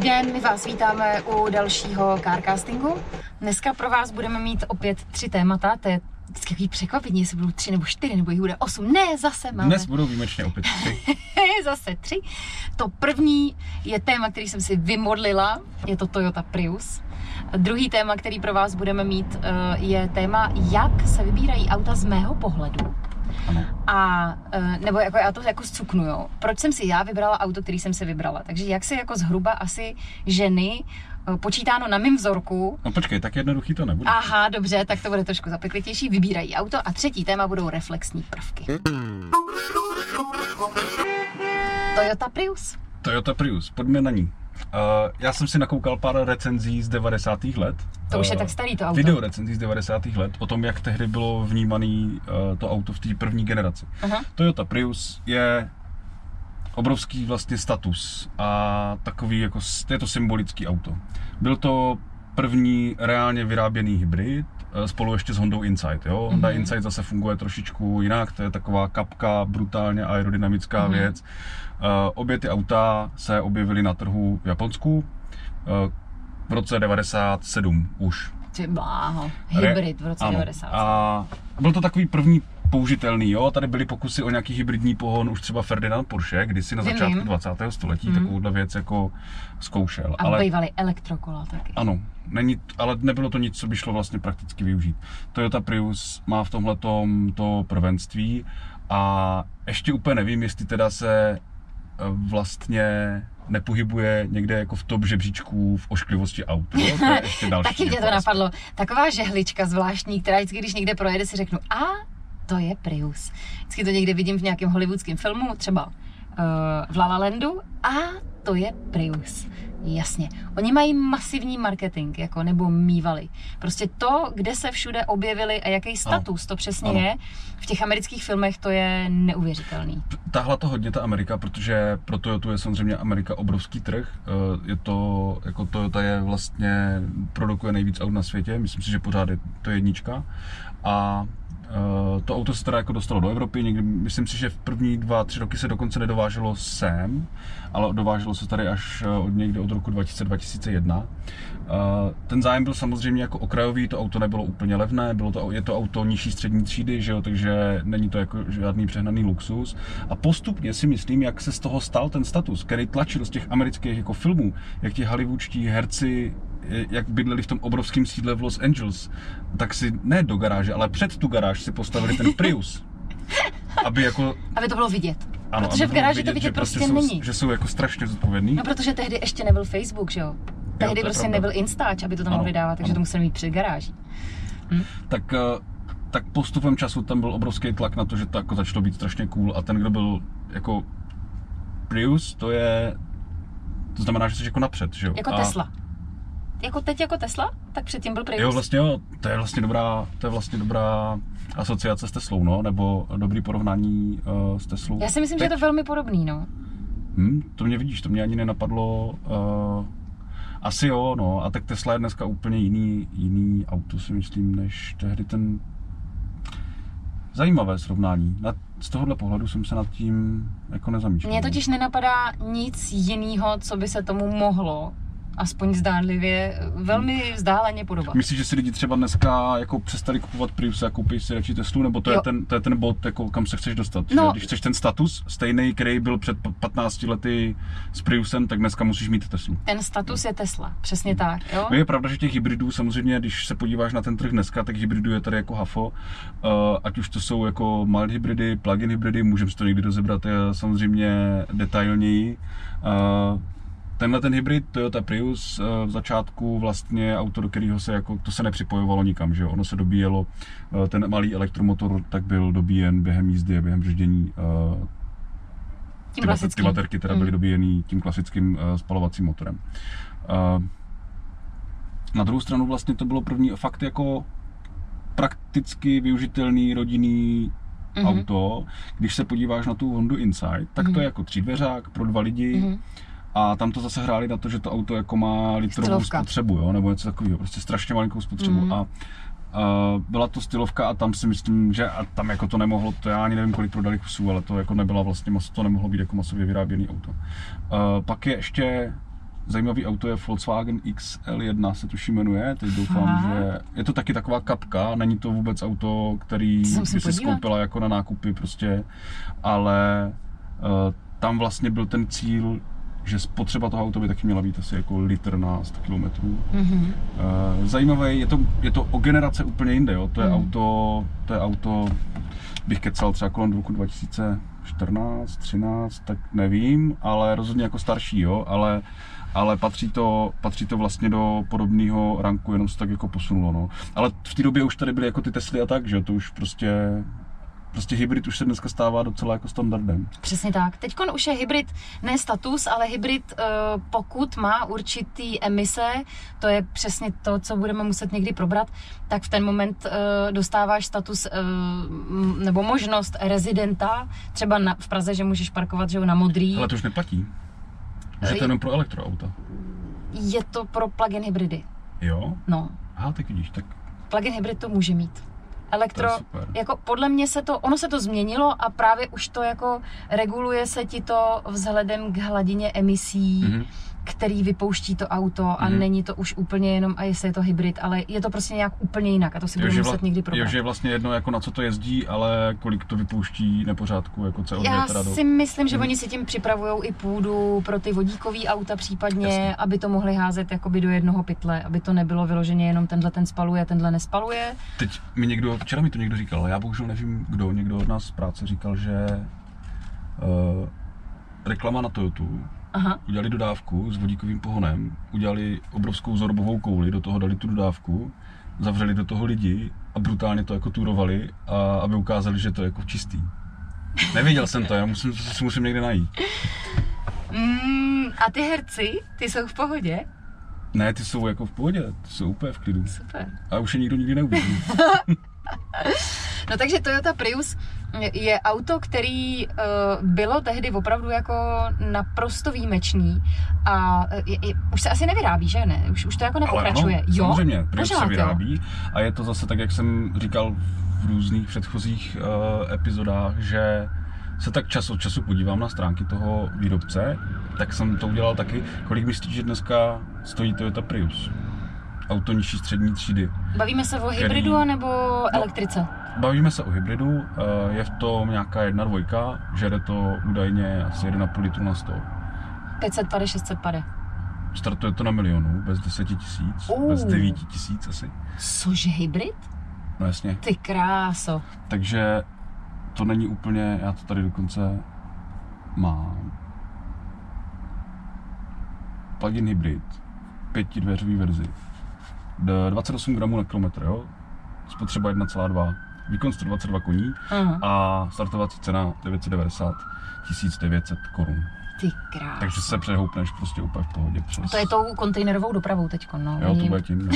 Dobrý den, my vás vítáme u dalšího carcastingu. Dneska pro vás budeme mít opět tři témata, to je vždycky takový překvapení, jestli budou tři nebo čtyři, nebo jich bude osm. Ne, zase máme. Dnes budou výjimečně opět tři. zase tři. To první je téma, který jsem si vymodlila, je to Toyota Prius. Druhý téma, který pro vás budeme mít, eh, je téma, jak se vybírají auta z mého pohledu. Ano. A, eh, nebo jako já to jako zcuknu, jo. Proč jsem si já vybrala auto, který jsem si vybrala? Takže jak se jako zhruba asi ženy eh, počítáno na mém vzorku, No počkej, tak jednoduchý to nebude. Aha, dobře, tak to bude trošku zapeklitější. Vybírají auto a třetí téma budou reflexní prvky. Toyota Prius. Toyota Prius, pojďme na ní. Uh, já jsem si nakoukal pár recenzí z 90. let. To už je Eh, tak starý to auto. Video recenzí z 90. let o tom, jak tehdy bylo vnímaný uh, to auto v té první generaci. Aha. Toyota Prius je obrovský vlastně status a takový jako, je to symbolický auto. Byl to první reálně vyráběný hybrid eh, spolu ještě s Hondou Insight. Jo? Honda Mhm. Insight zase funguje trošičku jinak, to je taková kapka, brutálně aerodynamická Mhm. věc. Eh, Obě ty auta se objevily na trhu v Japonsku eh, v roce 97 už. Ty bláho. Hybrid v roce Ano. 90. A byl to takový první použitelný, jo. Tady byly pokusy o nějaký hybridní pohon už třeba Ferdinand Porsche, kdysi na začátku vím. 20. století Mhm. takovouhle věc jako zkoušel. A ale bývaly elektrokola taky. ano, není, ale nebylo to nic, co by šlo vlastně prakticky využít. Toyota Prius má v tomhle to prvenství a ještě úplně nevím, jestli teda se eh, vlastně nepohybuje někde jako v top žebříčků v ošklivosti aut. Jo? To je ještě další Taky mě jako to aspekt. napadlo. Taková žehlička zvláštní, která vždycky, když někde projede, si řeknu, a to je Prius. Vždycky to někde vidím v nějakém hollywoodském filmu, třeba uh, v La La Landu, a to je Prius. Jasně. Oni mají masivní marketing, jako, nebo mývali. Prostě to, kde se všude objevili a jaký status to přesně Ano. je, v těch amerických filmech to je neuvěřitelný. Tahla to hodně ta Amerika, protože pro Toyota je samozřejmě Amerika obrovský trh. Eh, Je to, jako Toyota je vlastně, produkuje nejvíc aut na světě, myslím si, že pořád je to jednička. A to auto se teda jako dostalo do Evropy, někdy, myslím si, že v první dva, tři roky se dokonce nedováželo sem, ale dováželo se tady až eh, od někdy od roku 2000-2001. Eh, Ten zájem byl samozřejmě jako okrajový, to auto nebylo úplně levné, bylo to, je to auto nižší střední třídy, že jo, takže není to jako žádný přehnaný luxus. A postupně si myslím, jak se z toho stal ten status, který tlačil z těch amerických jako filmů, jak ti hollywoodští herci eh, jak bydleli v tom obrovském sídle v Los Angeles, tak si ne do garáže, ale před tu garáž si postavili ten Prius. Aby jako, Aby to bylo vidět. ano, protože v garáži to vidět že prostě jsou, není. Že jsou jako strašně zodpovědný. No, protože tehdy ještě nebyl Facebook, že jo? Tehdy je prostě pravda. nebyl Instač, aby to tam mohli dávat, takže ano. to museli mít před garáží. tak, eh, tak postupem času tam byl obrovský tlak na to, že to jako začalo být strašně cool a ten, kdo byl jako Prius, to je, to znamená, že jsi jako napřed, že jo? Jako a, Tesla. Jako teď jako Tesla, tak předtím byl Prius. Jo, vlastně jo, to je vlastně dobrá, to je vlastně dobrá asociace s Teslou, no, nebo dobrý porovnání uh, s Teslou. Já si myslím, že je to velmi podobný, no. Hm, to mě vidíš, to mě ani nenapadlo. Uh, asi jo, no. A tak Tesla je dneska úplně jiný, jiný auto, si myslím, než tehdy ten... Zajímavé srovnání. Na, z tohohle pohledu jsem se nad tím jako nezamýšlel. Mně totiž nenapadá nic jiného, co by se tomu mohlo, aspoň zdánlivě, velmi vzdáleně podobat. Myslíš, že si lidi třeba dneska jako přestali kupovat Prius a koupí si radši Teslu, nebo to je, ten, to je ten bod, jako, kam se chceš dostat? No. Že když chceš ten status stejný, který byl před p- 15 lety s Priusem, tak dneska musíš mít Teslu. Ten status je Tesla, přesně tak, jo? No je pravda, že těch hybridů samozřejmě, když se podíváš na ten trh dneska, tak hybridů je tady jako hafo. Uh, ať už to jsou jako mild hybridy, plug-in hybridy, můžeme si to někdy rozebrat je samozřejmě detailněji. Uh, Tenhle ten hybrid Toyota Prius uh, v začátku vlastně auto, do kterého se jako, to se nepřipojovalo nikam, že jo? Ono se dobíjelo, uh, ten malý elektromotor tak byl dobíjen během jízdy a během břeždění ty, bater, ty baterky teda byly Mm. dobíjený tím klasickým uh, spalovacím motorem. Uh, na druhou stranu vlastně to bylo první fakt jako prakticky využitelný rodinný Mhm. auto. Když se podíváš na tu Hondu Insight, tak to Mhm. je jako třívdveřák pro dva lidi. Mhm. A tam to zase hráli na to, že to auto jako má litrovou Stylovka. spotřebu, jo, nebo něco takového, prostě strašně malinkou spotřebu. Mhm. A a byla to stylovka a tam si myslím, že a tam jako to nemohlo, to já ani nevím, kolik prodali kusů, ale to jako nebyla vlastně, to nemohlo být jako masově vyráběný auto. A pak je ještě zajímavý auto je Volkswagen XL1, se tuším jmenuje, teď doufám, Fakt? že je to taky taková kapka, není to vůbec auto, který by si podívat. skoupila jako na nákupy prostě, ale uh, tam vlastně byl ten cíl, že spotřeba toho auta by taky měla být asi jako litr na 100 km. Mhm. Uh, zajímavé, je to, je to o generace úplně jinde, jo? to je Mm. auto, to je auto, bych kecal třeba kolem roku 2014, 13, tak nevím, ale rozhodně jako starší, jo, ale, ale patří to, patří to vlastně do podobného ranku, jenom se tak jako posunulo, no. Ale v té době už tady byly jako ty Tesly a tak, že to už prostě, prostě hybrid už se dneska stává docela jako standardem. Přesně tak. Teď už je hybrid, ne status, ale hybrid, eh, pokud má určitý emise, to je přesně to, co budeme muset někdy probrat, tak v ten moment eh, dostáváš status eh, nebo možnost rezidenta, třeba na, v Praze, že můžeš parkovat že na modrý. Ale to už neplatí. Už je to jenom pro elektroauta. Je to pro plug-in hybridy. Jo? No, Aha, tak vidíš, tak plug-in hybrid to může mít. Elektro, jako podle mě se to, ono se to změnilo a právě už to jako reguluje se ti to vzhledem k hladině emisí, Mhm. Který vypouští to auto a Mhm. není to už úplně jenom, a jestli je to hybrid, ale je to prostě nějak úplně jinak a to si budeme muset vla- někdy probrat. že je vlastně jedno, jako na co to jezdí, ale kolik to vypouští nepořádku, jako CO2 Já teda do... si myslím, že Mhm. oni si tím připravují i půdu pro ty vodíkové auta případně, Jasně. aby to mohli házet jakoby do jednoho pytle, aby to nebylo vyloženě jenom tenhle ten spaluje, tenhle nespaluje. Teď mi někdo, včera mi to někdo říkal, já bohužel nevím kdo, někdo od nás z práce říkal, že uh, reklama na Toyotu Aha, udělali dodávku s vodíkovým pohonem, udělali obrovskou zorbovou kouli, do toho dali tu dodávku, zavřeli do toho lidi a brutálně to jako turovali, a aby ukázali, že to je jako čistý. Nevěděl jsem to, já musím, to si musím někde najít. mm, a ty herci, ty jsou v pohodě? Ne, ty jsou jako v pohodě, ty jsou úplně v klidu. Super. A už je nikdo nikdy neuvidí. No takže Toyota Prius je- auto, který uh, bylo tehdy opravdu jako naprosto výjimečný a uh, je, je, už se asi nevyrábí, že ne? Už, už to jako nepokračuje. Ale ano, jo? samozřejmě, Prius Pořád, se jo? vyrábí a je to zase tak, jak jsem říkal v různých předchozích uh, epizodách, že se tak čas od času podívám na stránky toho výrobce, tak jsem to udělal taky. Kolik myslíš, že dneska stojí Toyota Prius? Auto nižší střední třídy. Bavíme se o Který- hybridu nebo elektrice? Bavíme se o hybridu, eh, je v tom nějaká jedna dvojka, že jde to údajně asi 1,5 litru na 100. 500 pade, 600 pade. Startuje to na milionu, bez 10 tisíc, Uh. bez 9 tisíc asi. Cože hybrid? No jasně. Ty kráso. Takže to není úplně, já to tady dokonce mám. Plug-in hybrid, pětidveřový verzi. D- 28 gramů na kilometr, jo? Spotřeba 1,2, výkon 122 koní Aha. a startovací cena 990 900 korun. Ty. Takže se přehoupneš prostě úplně v pohodě přes... To je tou kontejnerovou dopravou teďko, no. Jo, to oni, bude tím. No.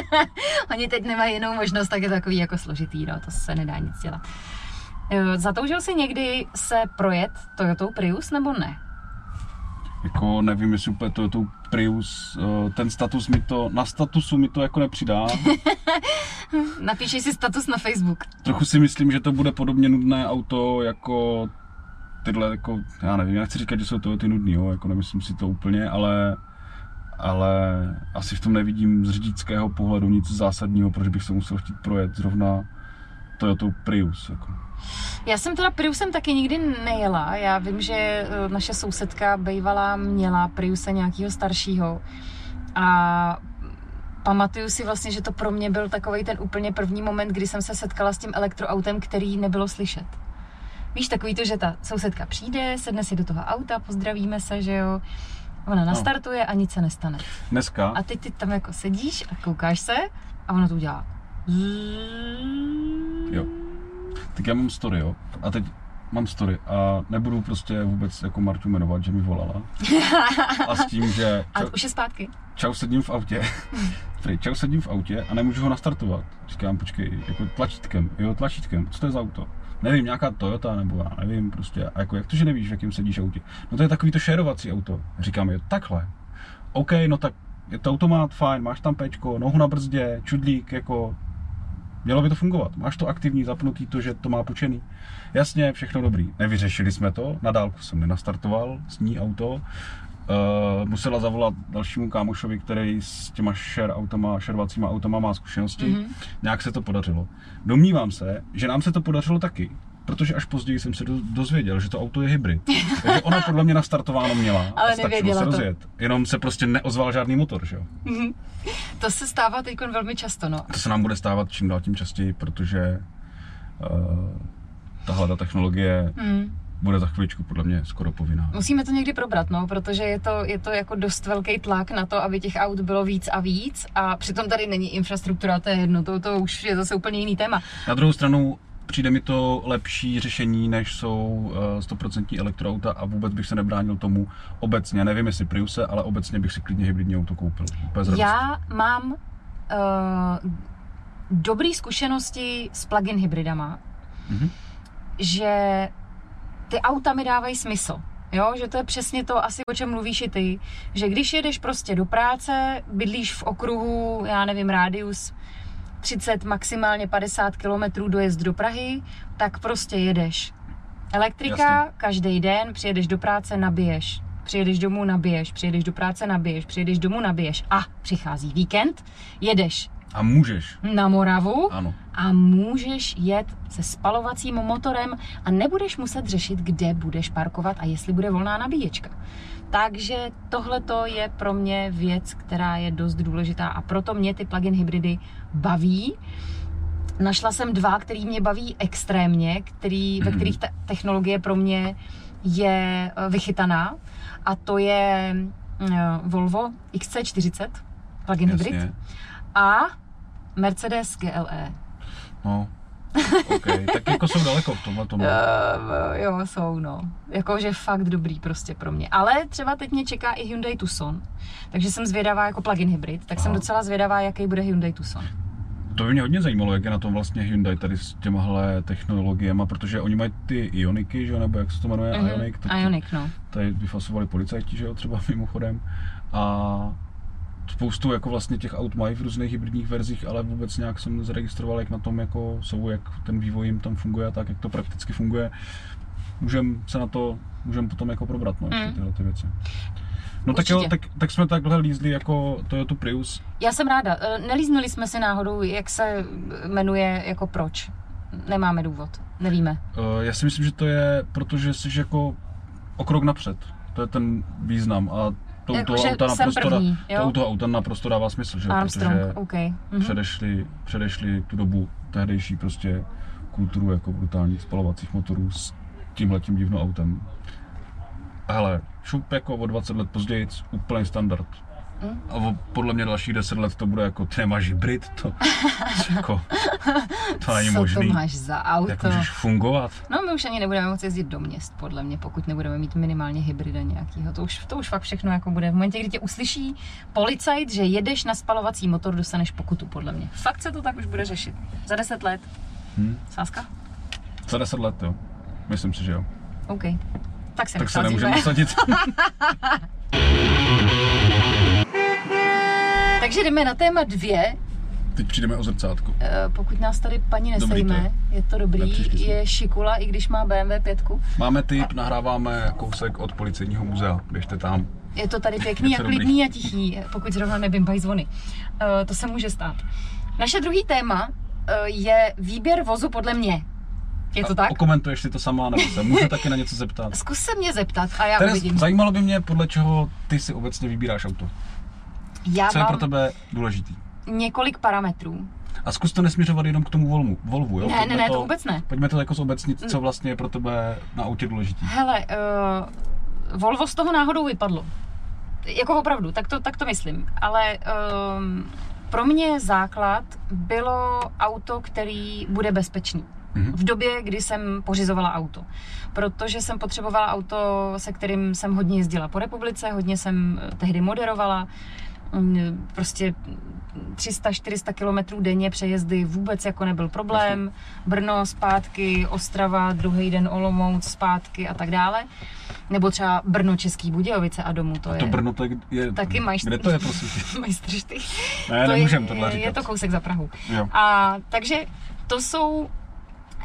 oni teď nemají jinou možnost, tak je to takový jako složitý, no, to se nedá nic dělat. Eh, Zatoužil jsi někdy se projet Toyotou Prius nebo ne? Jako nevím, jestli úplně to, to Prius, eh, ten status mi to, na statusu mi to jako nepřidá. Napíši si status na Facebook. Trochu si myslím, že to bude podobně nudné auto jako tyhle, jako, já nevím, já chci říkat, že jsou to ty nudný, jo, jako nemyslím si to úplně, ale ale asi v tom nevidím z řidičského pohledu nic zásadního, proč bych se musel chtít projet zrovna Toyota Prius. Jako. Já jsem teda Priusem taky nikdy nejela. Já vím, že eh, naše sousedka bývalá měla Priuse nějakého staršího. A pamatuju si vlastně, že to pro mě byl takový ten úplně první moment, kdy jsem se setkala s tím elektroautem, který nebylo slyšet. Víš, takový to, že ta sousedka přijde, sedne si do toho auta, pozdravíme se, že jo. Ona nastartuje a nic se nestane. Dneska, A teď ty tam jako sedíš a koukáš se a ono to udělá. Jo. Tak já mám story, jo, a teď mám story a nebudu prostě vůbec jako Martu jmenovat, že mi volala. A s tím, že A čau, už je zpátky. čau sedím v autě, Prý, čau sedím v autě a nemůžu ho nastartovat. Říkám, počkej, jako tlačítkem, jo, tlačítkem, co to je za auto? Nevím, nějaká Toyota, nebo já nevím, prostě, a jako jak to, že nevíš, v jakém sedíš autě? No to je takový to šerovací auto. Říkám, jo, takhle. OK, no tak je to automat, fajn, máš tam pečko, nohu na brzdě, čudlík, jako Mělo by to fungovat. Máš to aktivní, zapnutý, to, že to má pučený. Jasně, všechno dobrý. Nevyřešili jsme to, na dálku jsem nenastartoval s ní auto. Uh, musela zavolat dalšímu kámošovi, který s těma share automa, šervacíma automa má zkušenosti. Mm-hmm. Nějak se to podařilo. Domnívám se, že nám se to podařilo taky, protože až později jsem se do, dozvěděl, že to auto je hybrid. Takže ona podle mě nastartováno měla Ale a stačilo nevěděla se to. rozjet. Jenom se prostě neozval žádný motor, že jo? To se stává teď velmi často, no. To se nám bude stávat čím dál tím častěji, protože uh, tahle ta technologie Hmm. bude za chviličku podle mě skoro povinná. Musíme to někdy probrat, no, protože je to, je to jako dost velký tlak na to, aby těch aut bylo víc a víc a přitom tady není infrastruktura, to je jedno, to, to už je zase úplně jiný téma. Na druhou stranu přijde mi to lepší řešení, než jsou eh, 100% elektroauta a vůbec bych se nebránil tomu obecně. Nevím, jestli Priuse, ale obecně bych si klidně hybridní auto koupil. Úplně z radosti. Já mám uh, dobré zkušenosti s plug-in hybridama, Mhm. že ty auta mi dávají smysl. Jo, že to je přesně to asi, o čem mluvíš i ty, že když jedeš prostě do práce, bydlíš v okruhu, já nevím, rádius 30, maximálně 50 kilometrů dojezd do Prahy, tak prostě jedeš. Elektrika, každý den přijedeš do práce, nabiješ. Přijedeš domů, nabiješ. Přijedeš do práce, nabiješ. Přijedeš domů, nabiješ. A přichází víkend, jedeš A můžeš. na Moravu Ano. a můžeš jet se spalovacím motorem a nebudeš muset řešit, kde budeš parkovat a jestli bude volná nabíječka. Takže tohle je pro mě věc, která je dost důležitá a proto mě ty plug-in hybridy baví. Našla jsem dva, který mě baví extrémně, který, ve Mhm. kterých ta technologie pro mě je eh, vychytaná a to je eh, Volvo XC40 plug-in hybrid a Mercedes. GLE. No. OK, tak jako jsou daleko v tomhle tomu. Uh, jo, jsou, no. Jakože fakt dobrý prostě pro mě. Ale třeba teď mě čeká i Hyundai Tucson, takže jsem zvědavá jako plug-in hybrid, tak jsem Aha. docela zvědavá, jaký bude Hyundai Tucson. To by mě hodně zajímalo, jak je na tom vlastně Hyundai tady s těmahle technologiemi, protože oni mají ty Ioniky, že jo, nebo jak se to jmenuje, Mhm, Ioniq, tak to- Ioniq, no. tady vyfasovali policajti, že jo, třeba mimochodem. A spoustu jako vlastně těch aut mají v různých hybridních verzích, ale vůbec nějak jsem nezaregistroval, jak na tom jako jsou, jak ten vývoj jim tam funguje a tak, jak to prakticky funguje. Můžeme se na to, můžeme potom jako probrat, no, Mm. tyhle ty věci. No tak jo, tak, tak jsme takhle lízli jako Toyota Prius. Já jsem ráda. Eh, Nelíznuli jsme si náhodou, jak se jmenuje jako proč. Nemáme důvod. Nevíme. Eh, Já si myslím, že to je, protože jsi jako o krok napřed. To je ten význam a to Jako, toho že auta jsem naprosto, první, jo? to u toho auta naprosto dává smysl, že? Armstrong, protože OK. Mhm. předešli, předešli tu dobu tehdejší prostě kulturu jako brutálních spalovacích motorů s tímhletím divným autem. Hele, šup jako o 20 let později, úplný standard. A o, podle mě dalších 10 let to bude jako, ty nemáš hybrid, to, jako, to není Co možný. to máš za auto? Jak můžeš fungovat? No my už ani nebudeme moci jezdit do měst, podle mě, pokud nebudeme mít minimálně hybrida nějakýho. To už, to už fakt všechno jako bude. V momentě, kdy tě uslyší policajt, že jedeš na spalovací motor, dostaneš pokutu, podle mě. Fakt se to tak už bude řešit. Za 10 let. Hm? Sáska? Za 10 let, jo. Myslím si, že jo. OK. Tak se Tak se nemůžeme sadit. Takže jdeme na téma dvě. Teď přijdeme o zrcátko. Eh, Pokud nás tady paní Dobrý nesejme, to je. je to dobrý. Je šikula, i když má BMW 5. Máme typ, nahráváme kousek od policejního muzea. Běžte tam. Je to tady pěkný a klidný a tichý, pokud zrovna nebimbají zvony. Eh, To se může stát. Naše druhý téma eh, je výběr vozu podle mě. Je to A tak? Okomentuješ si to sama, nebo se můžu taky na něco zeptat? Zkus se mě zeptat a já Teres, uvidím. zajímalo by mě, podle čeho ty si obecně vybíráš auto. Já Co je pro tebe důležitý? několik parametrů. A zkus to nesměřovat jenom k tomu Volvu, Volvu jo? Ne, Pojďme ne, ne, to vůbec ne. Pojďme to jako zobecnit, co vlastně je pro tebe na autě důležitý. Hele, uh, Volvo z toho náhodou vypadlo. Jako opravdu, tak to, tak to myslím. Ale um, pro mě základ bylo auto, který bude bezpečný. Mhm. V době, kdy jsem pořizovala auto. Protože jsem potřebovala auto, se kterým jsem hodně jezdila po republice, hodně jsem eh, tehdy moderovala. Mm, Prostě 300-400 kilometrů denně přejezdy vůbec jako nebyl problém. Brno zpátky, Ostrava, druhý den Olomouc zpátky a tak dále. Nebo třeba Brno, Český Budějovice a domů to je. To Brno to je, je Taky majstr. Kde to je, prosím? Majstršty. Ne, to nemůžem je, tohle je říkat. to kousek za Prahu. Jo. A takže to jsou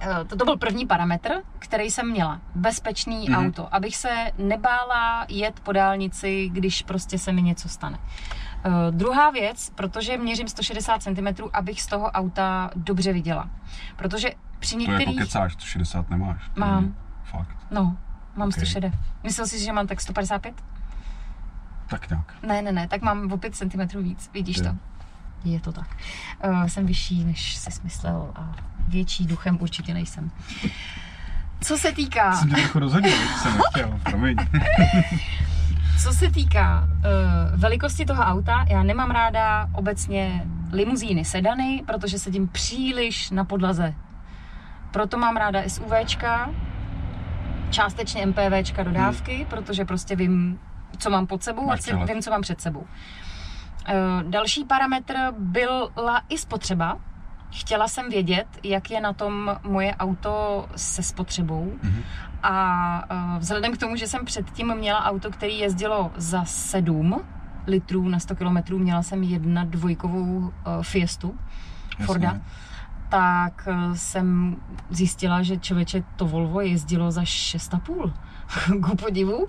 eh, to, to byl první parametr, který jsem měla. Bezpečný Mhm. mm-hmm. auto, abych se nebála jet po dálnici, když prostě se mi něco stane. Uh, druhá věc, protože měřím 160 cm, abych z toho auta dobře viděla. Protože při To jako některých... kecáš, 160 nemáš. To Mám. Fakt. No, mám Ok. 160. Myslel jsi, že mám tak 155? Tak nějak. Ne, ne, ne, tak mám o 5 cm víc, vidíš Ty. to? Je to tak. Uh, jsem vyšší, než jsi myslel a větší duchem určitě nejsem. Co se týká, Jsem tě trochu rozhodil, jsem nechtěl, promiň. co se týká uh, velikosti toho auta, já nemám ráda obecně limuzíny, sedany, protože sedím příliš na podlaze. Proto mám ráda SUVčka, částečně MPVčka dodávky, hmm. protože prostě vím, co mám pod sebou Máš a vím, co mám před sebou. Eh, Další parametr byla i spotřeba. Chtěla jsem vědět, jak je na tom moje auto se spotřebou. Mhm. A eh, vzhledem k tomu, že jsem předtím měla auto, které jezdilo za 7 litrů na 100 km, měla jsem jedna dvojkovou eh, Fiestu Forda, Jasně. tak eh, jsem zjistila, že člověče to Volvo jezdilo za 6,5 ku podivu,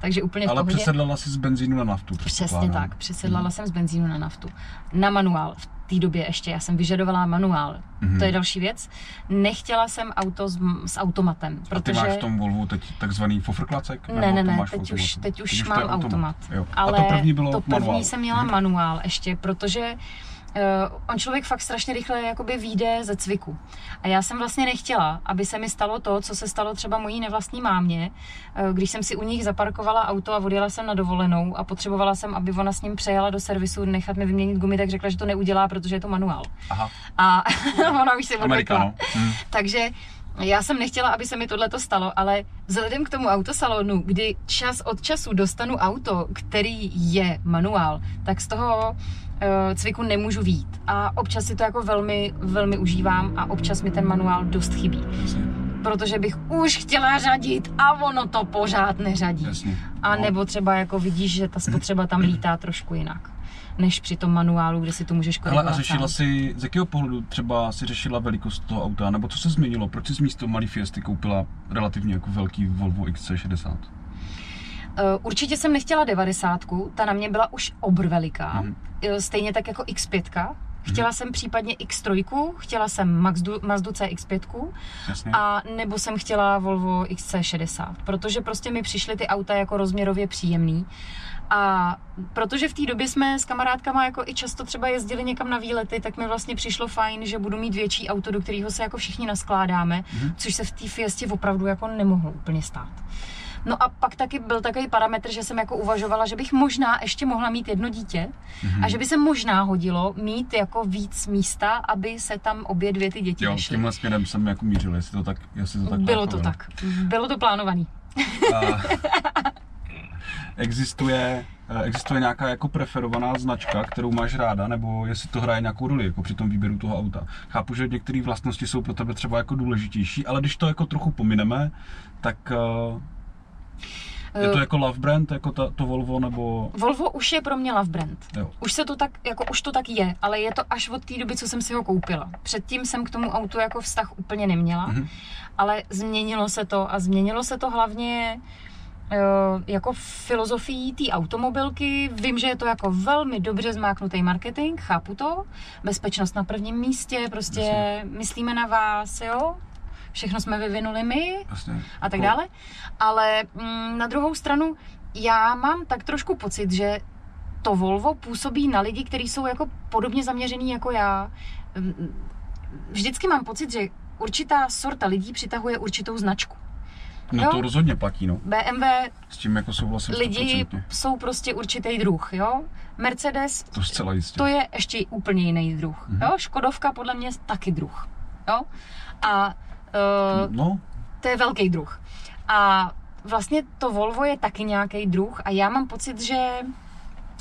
takže úplně v Ale pohodě. přesedlala si z benzínu na naftu. Přesně tak, přesedlala Mhm. jsem z benzínu na naftu. Na manuál, v té době ještě, já jsem vyžadovala manuál. Mhm. To je další věc. Nechtěla jsem auto s, s automatem, A ty protože... máš v tom Volvu teď takzvaný fofrklacek? Ne, ne, ne, máš v teď už, teď už mám je automat. Jo. Ale A to první bylo to první manuál. jsem měla Mhm. manuál ještě, protože uh, on člověk fakt strašně rychle jakoby vyjde ze cviku. A já jsem vlastně nechtěla, aby se mi stalo to, co se stalo třeba mojí nevlastní mámě, uh, když jsem si u nich zaparkovala auto a odjela jsem na dovolenou a potřebovala jsem, aby ona s ním přejela do servisu nechat mi vyměnit gumy, tak řekla, že to neudělá, protože je to manuál. Aha, A ona už se Amerika, odvykla. Mhm. Takže já jsem nechtěla, aby se mi tohle stalo, ale vzhledem k tomu autosalonu, kdy čas od času dostanu auto, který je manuál, tak z toho uh, cviku nemůžu vít. A občas si to jako velmi, velmi užívám a občas mi ten manuál dost chybí. Jasně, Protože bych už chtěla řadit a ono to pořád neřadí. jasně. A No. nebo třeba jako vidíš, že ta spotřeba tam lítá trošku jinak než při tom manuálu, kde si to můžeš korigovat a řešila si, z jakého pohledu třeba si řešila velikost toho auta, nebo co se změnilo? Proč jsi místo malý Fiesty koupila relativně jako velký Volvo XC60? Eh, Určitě jsem nechtěla 90, ta na mě byla už obrveliká, Mhm. Eh, stejně tak jako X5. Chtěla jsem případně X3, chtěla jsem Mazdu, Mazdu CX5 Jasně. a nebo jsem chtěla Volvo XC60, protože prostě mi přišly ty auta jako rozměrově příjemný. A protože v té době jsme s kamarádkama jako i často třeba jezdili někam na výlety, tak mi vlastně přišlo fajn, že budu mít větší auto, do kterého se jako všichni naskládáme, Mhm. což se v té Fiestě opravdu jako nemohlo úplně stát. No a pak taky byl takový parametr, že jsem jako uvažovala, že bych možná ještě mohla mít jedno dítě Mhm. a že by se možná hodilo mít jako víc místa, aby se tam obě dvě ty děti Jo, vešly. tímhle směrem jsem jako mířil, jestli to tak, jestli to tak Bylo to tak. Bylo to plánovaný. A existuje, eh, existuje nějaká jako preferovaná značka, kterou máš ráda, nebo jestli to hraje nějakou roli jako při tom výběru toho auta. Chápu, že některé vlastnosti jsou pro tebe třeba jako důležitější, ale když to jako trochu pomineme, tak eh, je to Eh, jako love brand, jako ta, to Volvo, nebo Volvo už je pro mě love brand. jo. Už se to tak, jako už to tak je, ale je to až od té doby, co jsem si ho koupila. Předtím jsem k tomu autu jako vztah úplně neměla, Mhm. ale změnilo se to a změnilo se to hlavně eh, jako filozofií té automobilky. Vím, že je to jako velmi dobře zmáknutý marketing, chápu to. Bezpečnost na prvním místě, prostě Jasně. myslíme na vás, jo. Všechno jsme vyvinuli my, Jasně. a tak Jako- dále. Ale mm, na druhou stranu, já mám tak trošku pocit, že to Volvo působí na lidi, kteří jsou jako podobně zaměřený jako já. Mm, Vždycky mám pocit, že určitá sorta lidí přitahuje určitou značku. No Jo. to rozhodně platí, no. BMW S tím jako souhlasím lidi 100%. jsou prostě určitý druh, jo. Mercedes, To zcela jistě. to je ještě úplně jiný druh, Mhm. jo. Škodovka podle mě je taky druh, jo. A uh, No, to je velký druh. A vlastně to Volvo je taky nějaký druh a já mám pocit, že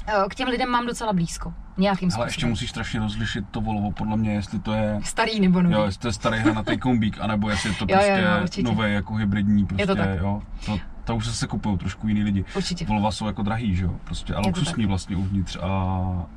Eh, K těm lidem mám docela blízko. Nějakým způsobem. Ale ještě musíš strašně rozlišit to Volvo, podle mě, jestli to je Starý nebo nový. Jo, jestli to je starý hranatý kombík, anebo jestli je to Jo, jo, prostě jo, určitě. nové jako hybridní, prostě, to tak. jo. To, to už se kupují trošku jiný lidi. Určitě. Volva jsou jako drahý, že jo, prostě, a luxusní vlastně uvnitř a,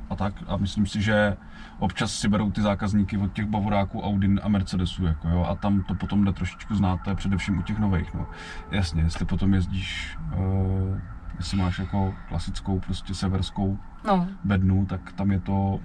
a tak. A myslím si, že občas si berou ty zákazníky od těch Bavoráků, Audi a Mercedesů, jako jo, a tam to potom jde trošičku znát, to je především u těch nových, no. Jasně, jestli potom jezdíš, uh, jestli máš jako klasickou prostě severskou No. bednu, tak tam je to uh,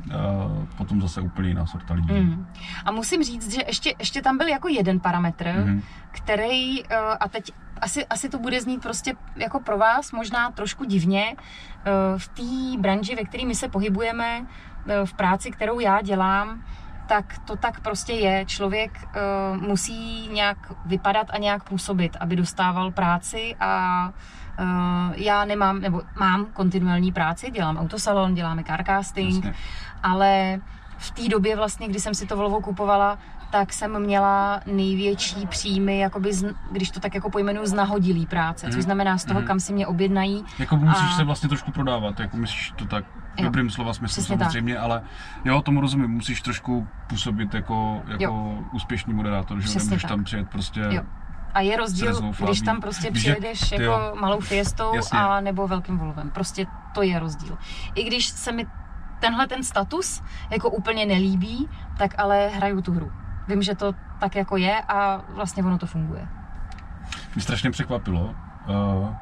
potom zase úplně jiná sorta lidí. Mm. A musím říct, že ještě, ještě tam byl jako jeden parametr, Mhm. který, eh, a teď asi, asi to bude znít prostě jako pro vás možná trošku divně, eh, v té branži, ve které my se pohybujeme, eh, v práci, kterou já dělám, tak to tak prostě je. Člověk uh, musí nějak vypadat a nějak působit, aby dostával práci a uh, já nemám, nebo mám kontinuální práci, dělám autosalon, děláme carcasting, Jasně. ale v té době vlastně, kdy jsem si to Volvo kupovala, tak jsem měla největší příjmy, jakoby z, když to tak jako pojmenuju, z nahodilý práce, což Mhm. znamená z toho, Mhm. kam si mě objednají. Jako musíš A- se vlastně trošku prodávat, jako myslíš to tak Jo. dobrým slova smyslu Přesně tak. samozřejmě, ale jo, tomu rozumím, musíš trošku působit jako, jako úspěšný moderátor, že Přesně nemůžeš tak. tam přijet prostě Jo. A je rozdíl, když tam prostě přijedeš jak- jako jo. malou fiestou Jasně. a nebo velkým Volvem. Prostě to je rozdíl. I když se mi tenhle ten status jako úplně nelíbí, tak ale hraju tu hru. Vím, že to tak jako je a vlastně ono to funguje. Mě strašně překvapilo. Uh,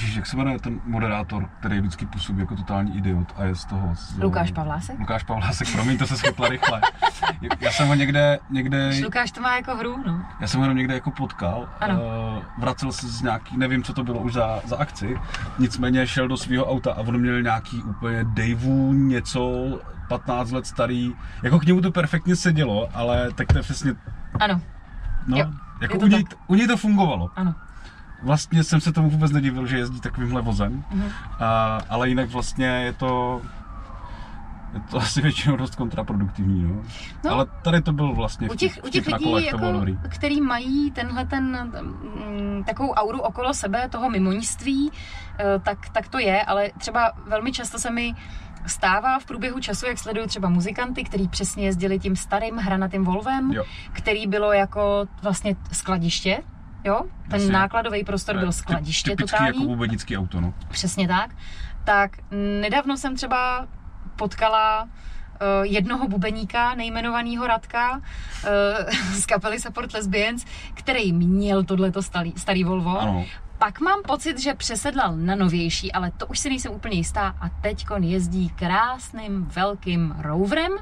Ježiš, jak se jmenuje ten moderátor, který vždycky působí jako totální idiot a je z toho... Z, Lukáš Pavlásek? Lukáš Pavlásek, promiň, to se schytla rychle. Já jsem ho někde, někde Lukáš to má jako hru, no. Já jsem ho někde jako potkal, Ano. uh, vracel se z nějaký, nevím, co to bylo už za, za akci, nicméně šel do svého auta a on měl nějaký úplně Daveu něco, 15 let starý, jako k němu to perfektně sedělo, ale tak to je přesně, Ano, no, Jo, jako je to u něj, u něj to fungovalo. ano. Vlastně jsem se tomu vůbec nedivil, že jezdí takovýmhle vozem, Mhm. a, ale jinak vlastně je to, je to asi většinou dost kontraproduktivní, no. No. Ale tady to byl vlastně U těch, vtip, u těch na lidí, bylo jako, který mají tenhle ten, mm, takovou auru okolo sebe, toho mimoníství, eh, tak, tak to je, ale třeba velmi často se mi stává v průběhu času, jak sleduju třeba muzikanty, který přesně jezdili tím starým hranatým Volvem, Jo. který bylo jako vlastně skladiště, jo? Ten Jasně. nákladový prostor byl Ty- skladiště typický totální. jako bubenický auto, no. Přesně tak. Tak nedávno jsem třeba potkala eh, jednoho bubeníka, nejmenovaného Radka eh, z kapely Support Lesbians, který měl tohleto starý, starý Volvo. Ano. Pak mám pocit, že přesedlal na novější, ale to už si nejsem úplně jistá a teďkon jezdí krásným velkým roverem,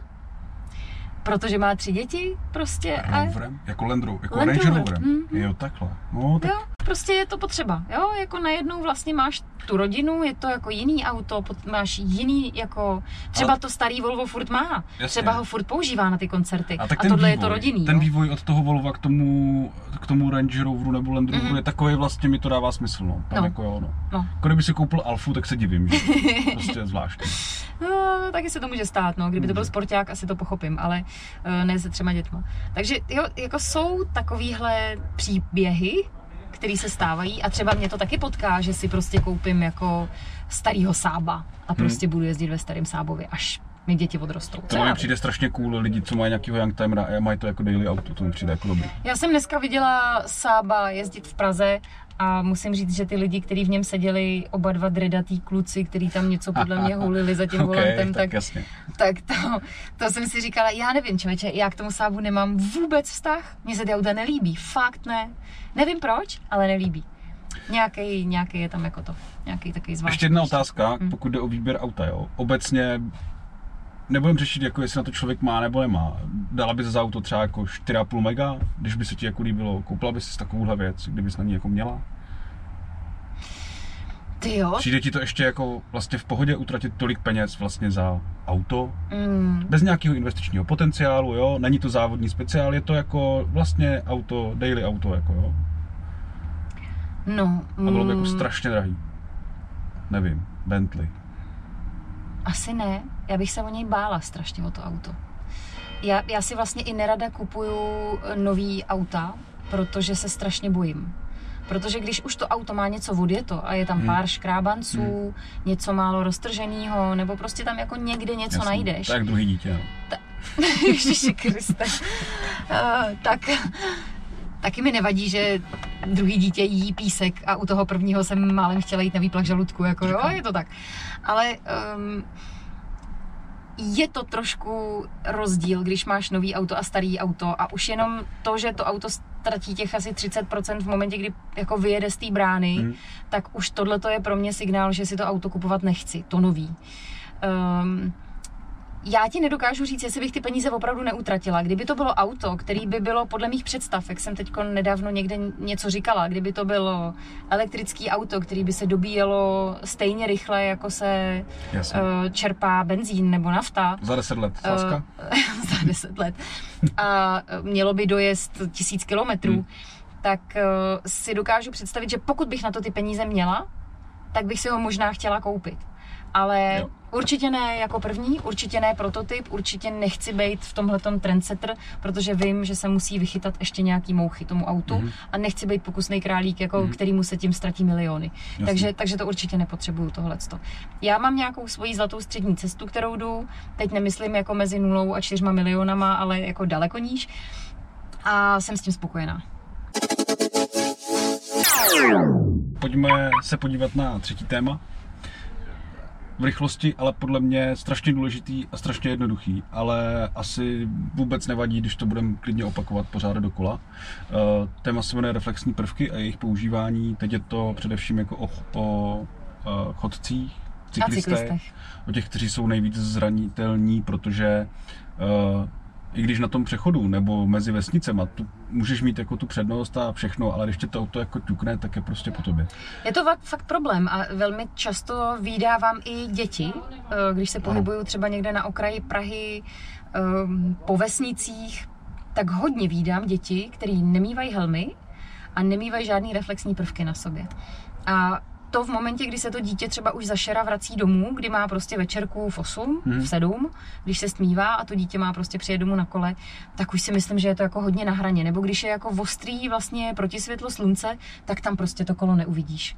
protože má tři děti prostě a Roverem? Jako Land Rover, jako Land Range Rover, Roverem. mhm. Jo, takhle. No, tak Jo, prostě je to potřeba, jo, jako najednou vlastně máš tu rodinu, je to jako jiný auto, máš jiný jako, třeba Ale- to starý Volvo furt má, Jasně. třeba ho furt používá na ty koncerty a tak a tohle vývoj, je to rodinný, ten jo. vývoj od toho Volva k tomu, k tomu Range Roveru nebo Land Roveru Mhm. je takový vlastně, mi to dává smysl, no. Tam No. jako jo, no. No. Jako kdyby si koupil Alfu, tak se divím, že? prostě zvláštní. No, taky se to může stát, no. Kdyby to byl Může. sporták, asi to pochopím, ale eh, ne se třema dětma. Takže jo, jako jsou takovýhle příběhy, které se stávají a třeba mě to taky potká, že si prostě koupím jako starýho sába a prostě budu jezdit ve starém sábově, až mi děti odrostou. To mi přijde strašně cool lidi, co mají nějakého youngtimera a mají to jako daily auto, to mi přijde jako dobrý. Já jsem dneska viděla Sába jezdit v Praze a musím říct, že ty lidi, kteří v něm seděli, oba dva dredatý kluci, kteří tam něco podle mě hulili za tím Ok, volantem, tak tak, jasně. tak to, to jsem si říkala, já nevím, člověče, já k tomu Sábu nemám vůbec vztah. Mně se ty auta nelíbí, fakt ne. Nevím proč, ale nelíbí. Nějaký, nějaký je tam jako to, nějaký takový zvláštní. Ještě jedna otázka, Hm. pokud jde o výběr auta, jo. Obecně nebudem řešit, jako jestli na to člověk má nebo nemá. Dala bys za auto třeba jako 4,5 mega, když by se ti jako líbilo, koupila bys si takovouhle věc, kdybys na ní jako měla? Ty jo? Přijde ti to ještě jako vlastně v pohodě utratit tolik peněz vlastně za auto, Mm, bez nějakého investičního potenciálu, jo, není to závodní speciál, je to jako vlastně auto, daily auto, jako jo, no, a bylo by jako mm, strašně drahý. Nevím, Bentley. Asi ne, já bych se o něj bála strašně o to auto. Já, já si vlastně i nerada kupuju nový auta, protože se strašně bojím. Protože když už to auto má něco odjeto a je tam Hmm. pár škrábanců, něco málo roztrženého, nebo prostě tam jako někde něco Jasně. najdeš, Tak druhý dítě. no. Ježiši Kriste. Uh, tak taky mi nevadí, že druhý dítě jí písek a u toho prvního jsem málem chtěla jít na výplach žaludku, jako jo, je to tak. Ale um, je to trošku rozdíl, když máš nový auto a starý auto a už jenom to, že to auto ztratí těch asi 30% v momentě, kdy jako vyjede z té brány, Hmm. tak už tohle je pro mě signál, že si to auto kupovat nechci, to nový. Um, já ti nedokážu říct, jestli bych ty peníze opravdu neutratila. Kdyby to bylo auto, který by bylo podle mých představ, jak jsem teď nedávno někde něco říkala, kdyby to bylo elektrický auto, který by se dobíjelo stejně rychle, jako se Jasně. uh, čerpá benzín nebo nafta, Za deset let, láska? uh, za 10 let, a eh, mělo by dojezd tisíc kilometrů, Hmm. tak uh, si dokážu představit, že pokud bych na to ty peníze měla, tak bych si ho možná chtěla koupit. Ale Jo. určitě ne jako první, určitě ne prototyp, určitě nechci být v tomhletom trendsetter, protože vím, že se musí vychytat ještě nějaký mouchy tomu autu Mhm. a nechci být pokusný králík, jako Mhm. kterýmu se tím ztratí miliony. Jasně. Takže, takže to určitě nepotřebuju tohleto. Já mám nějakou svoji zlatou střední cestu, kterou jdu, teď nemyslím jako mezi nulou a čtyřma milionama, ale jako daleko níž a jsem s tím spokojená. Pojďme se podívat na třetí téma. V rychlosti, ale podle mě strašně důležitý a strašně jednoduchý, ale asi vůbec nevadí, když to budeme klidně opakovat pořád dokola. Uh, téma se jmenuje reflexní prvky a jejich používání. Teď je to především jako o, o uh, chodcích, cyklistech, cyklistech. o těch, kteří jsou nejvíc zranitelní, protože uh, i když na tom přechodu nebo mezi vesnicema, tu můžeš mít jako tu přednost a všechno, ale když tě to auto jako ťukne, tak je prostě po tobě. Je to fakt, fakt problém a velmi často vydávám i děti, eh, když se pohybuju třeba někde na okraji Prahy ehm, po vesnicích, tak hodně vídám děti, který nemývají helmy a nemývají žádný reflexní prvky na sobě. A to v momentě, kdy se to dítě třeba už zašera vrací domů, kdy má prostě večerku v 8, Mhm. v 7, když se stmívá a to dítě má prostě přijet domů na kole, tak už si myslím, že je to jako hodně na hraně. Nebo když je jako ostrý vlastně proti světlu slunce, tak tam prostě to kolo neuvidíš.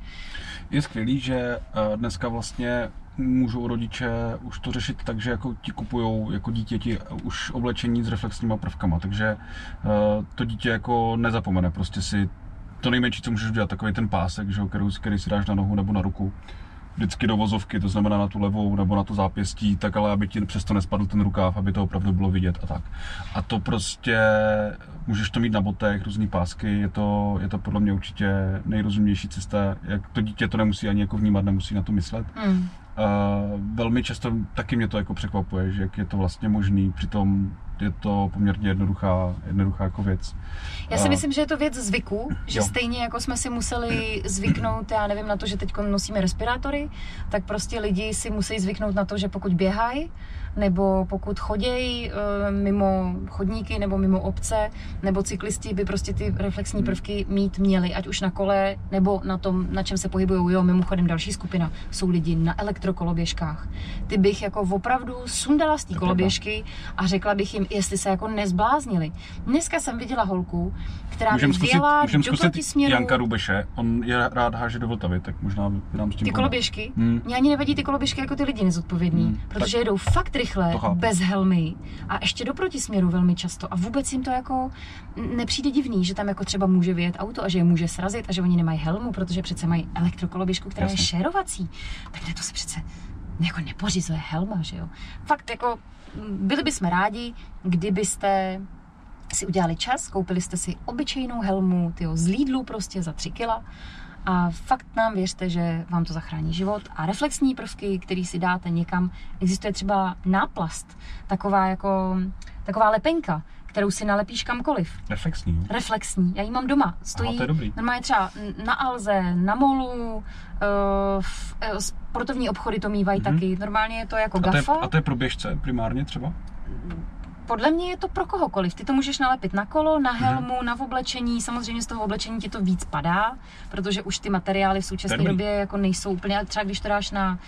Je skvělý, že eh, dneska vlastně můžou rodiče už to řešit tak, že jako ti kupujou jako dítěti už oblečení s reflexníma prvkama, takže eh, to dítě jako nezapomene, prostě si to nejmenší, co můžeš udělat, takový ten pásek, že, který, který si dáš na nohu nebo na ruku, vždycky do vozovky, to znamená na tu levou nebo na to zápěstí, tak ale aby ti přesto nespadl ten rukáv, aby to opravdu bylo vidět a tak. A to prostě, můžeš to mít na botech, různý pásky, je to, je to podle mě určitě nejrozumější cesta, jak to dítě to nemusí ani jako vnímat, nemusí na to myslet. Hmm. Uh, velmi často taky mě to jako překvapuje, že jak je to vlastně možný, přitom je to poměrně jednoduchá, jednoduchá jako věc. Já si myslím, že je to věc zvyku, že Jo. stejně jako jsme si museli zvyknout, já nevím, na to, že teď nosíme respirátory, tak prostě lidi si musí zvyknout na to, že pokud běhají, nebo pokud chodějí eh, mimo chodníky nebo mimo obce, nebo cyklisti by prostě ty reflexní Hmm. prvky mít měli, ať už na kole, nebo na tom, na čem se pohybují. Jo, mimochodem další skupina jsou lidi na elektrokoloběžkách. Ty bych jako opravdu sundala z té koloběžky a řekla bych jim, jestli se jako nezbláznili. Dneska jsem viděla holku, která Můžeme by zkusit, vyjela můžem do protisměru Janka Rubeše, on je rád háže do Vltavy, tak možná by nám s tím ty koloběžky. Hmm. Mně ani nevadí ty koloběžky jako ty lidi nezodpovědní, Hmm, protože jedou fakt rychle, bez helmy a ještě do protisměru velmi často a vůbec jim to jako nepřijde divný, že tam jako třeba může vyjet auto a že je může srazit a že oni nemají helmu, protože přece mají elektrokoloběžku, která Jasně. je šerovací. Tak to se přece jako nepořizuje helma, že jo. Fakt jako byli bychom rádi, kdybyste si udělali čas, koupili jste si obyčejnou helmu, tyjo, z Lidlu prostě za 3 kila a fakt nám věřte, že vám to zachrání život. A reflexní prvky, který si dáte někam, existuje třeba náplast, taková jako, taková lepenka, kterou si nalepíš kamkoliv. Reflexní. jo? Reflexní. Já ji mám doma. Stojí Aha, to je dobrý. normálně třeba na Alze, na Molu, eh, v, eh, sportovní obchody to mývají Mhm. taky. Normálně je to jako A to, je, gafa. a to je pro běžce primárně třeba? podle mě je to pro kohokoliv. Ty to můžeš nalepit na kolo, na helmu, na oblečení. Samozřejmě z toho oblečení ti to víc padá, protože už ty materiály v současné době jako nejsou úplně, třeba když to dáš na,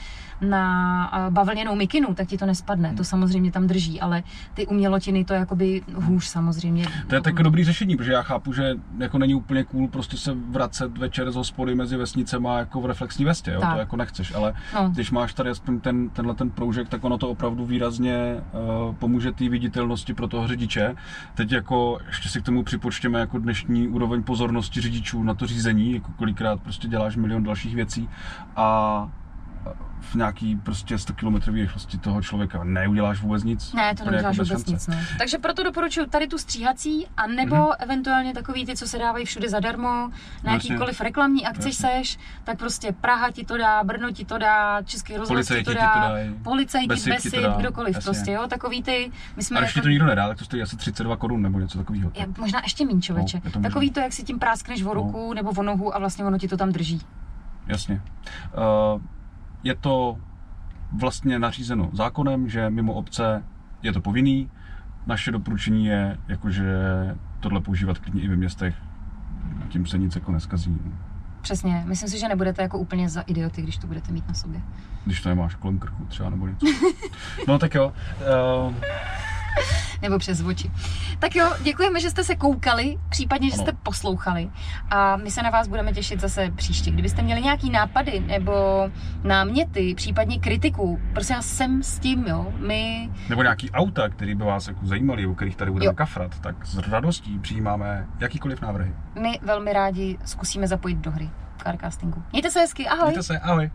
na a, bavlněnou mikinu, tak ti to nespadne. To samozřejmě tam drží, ale ty umělotiny to je jakoby hůř samozřejmě. To je také dobrý řešení, protože já chápu, že jako není úplně cool prostě se vracet večer z hospody mezi vesnicema jako v reflexní vestě, jo? Tak. to jako nechceš, ale No. když máš tady aspoň ten, tenhle ten proužek, tak ono to opravdu výrazně uh, pomůže té viditelnosti pro toho řidiče. Teď jako ještě si k tomu připočtěme jako dnešní úroveň pozornosti řidičů na to řízení, jako kolikrát prostě děláš milion dalších věcí a v nějaký prostě 100 km rychlosti toho člověka neuděláš vůbec nic. Ne, to neuděláš bez vůbec šance. nic. No. Takže proto doporučuji tady tu stříhací, a nebo Mhm. mm-hmm. eventuálně takový ty, co se dávají všude zadarmo, na Jasně. jakýkoliv reklamní akci Jasně. seš, tak prostě Praha ti to dá, Brno ti to dá, Český rozhlas ti to ti dá, to dají, policajti, Besip ti to dá, kdokoliv jasně. prostě, jo, takový ty, my jsme A když ti jako, to nikdo nedá, tak to stojí asi 32 korun nebo něco takového. já, možná ještě méně člověče, No, je takový to, jak si tím práskneš o ruku nebo o nohu a vlastně ono ti to tam drží. Jasně. Uh, je to vlastně nařízeno zákonem, že mimo obce je to povinný. Naše doporučení je, jakože tohle používat klidně i ve městech. Tím se nic jako neskazí, Přesně, myslím si, že nebudete jako úplně za idioty, když to budete mít na sobě. když to nemáš kolem krku třeba nebo něco. No tak jo. Uh, nebo přes oči. Tak jo, děkujeme, že jste se koukali, případně, že jste poslouchali a my se na vás budeme těšit zase příště. Kdybyste měli nějaký nápady nebo náměty, případně kritiku, prosím vás, sem s tím, jo. My, nebo nějaký auta, který by vás jako zajímaly, o kterých tady budeme Jo. kafrat, tak s radostí přijímáme jakýkoliv návrhy. my velmi rádi zkusíme zapojit do hry Carcastingu. Mějte se hezky, ahoj! Mějte se, ahoj.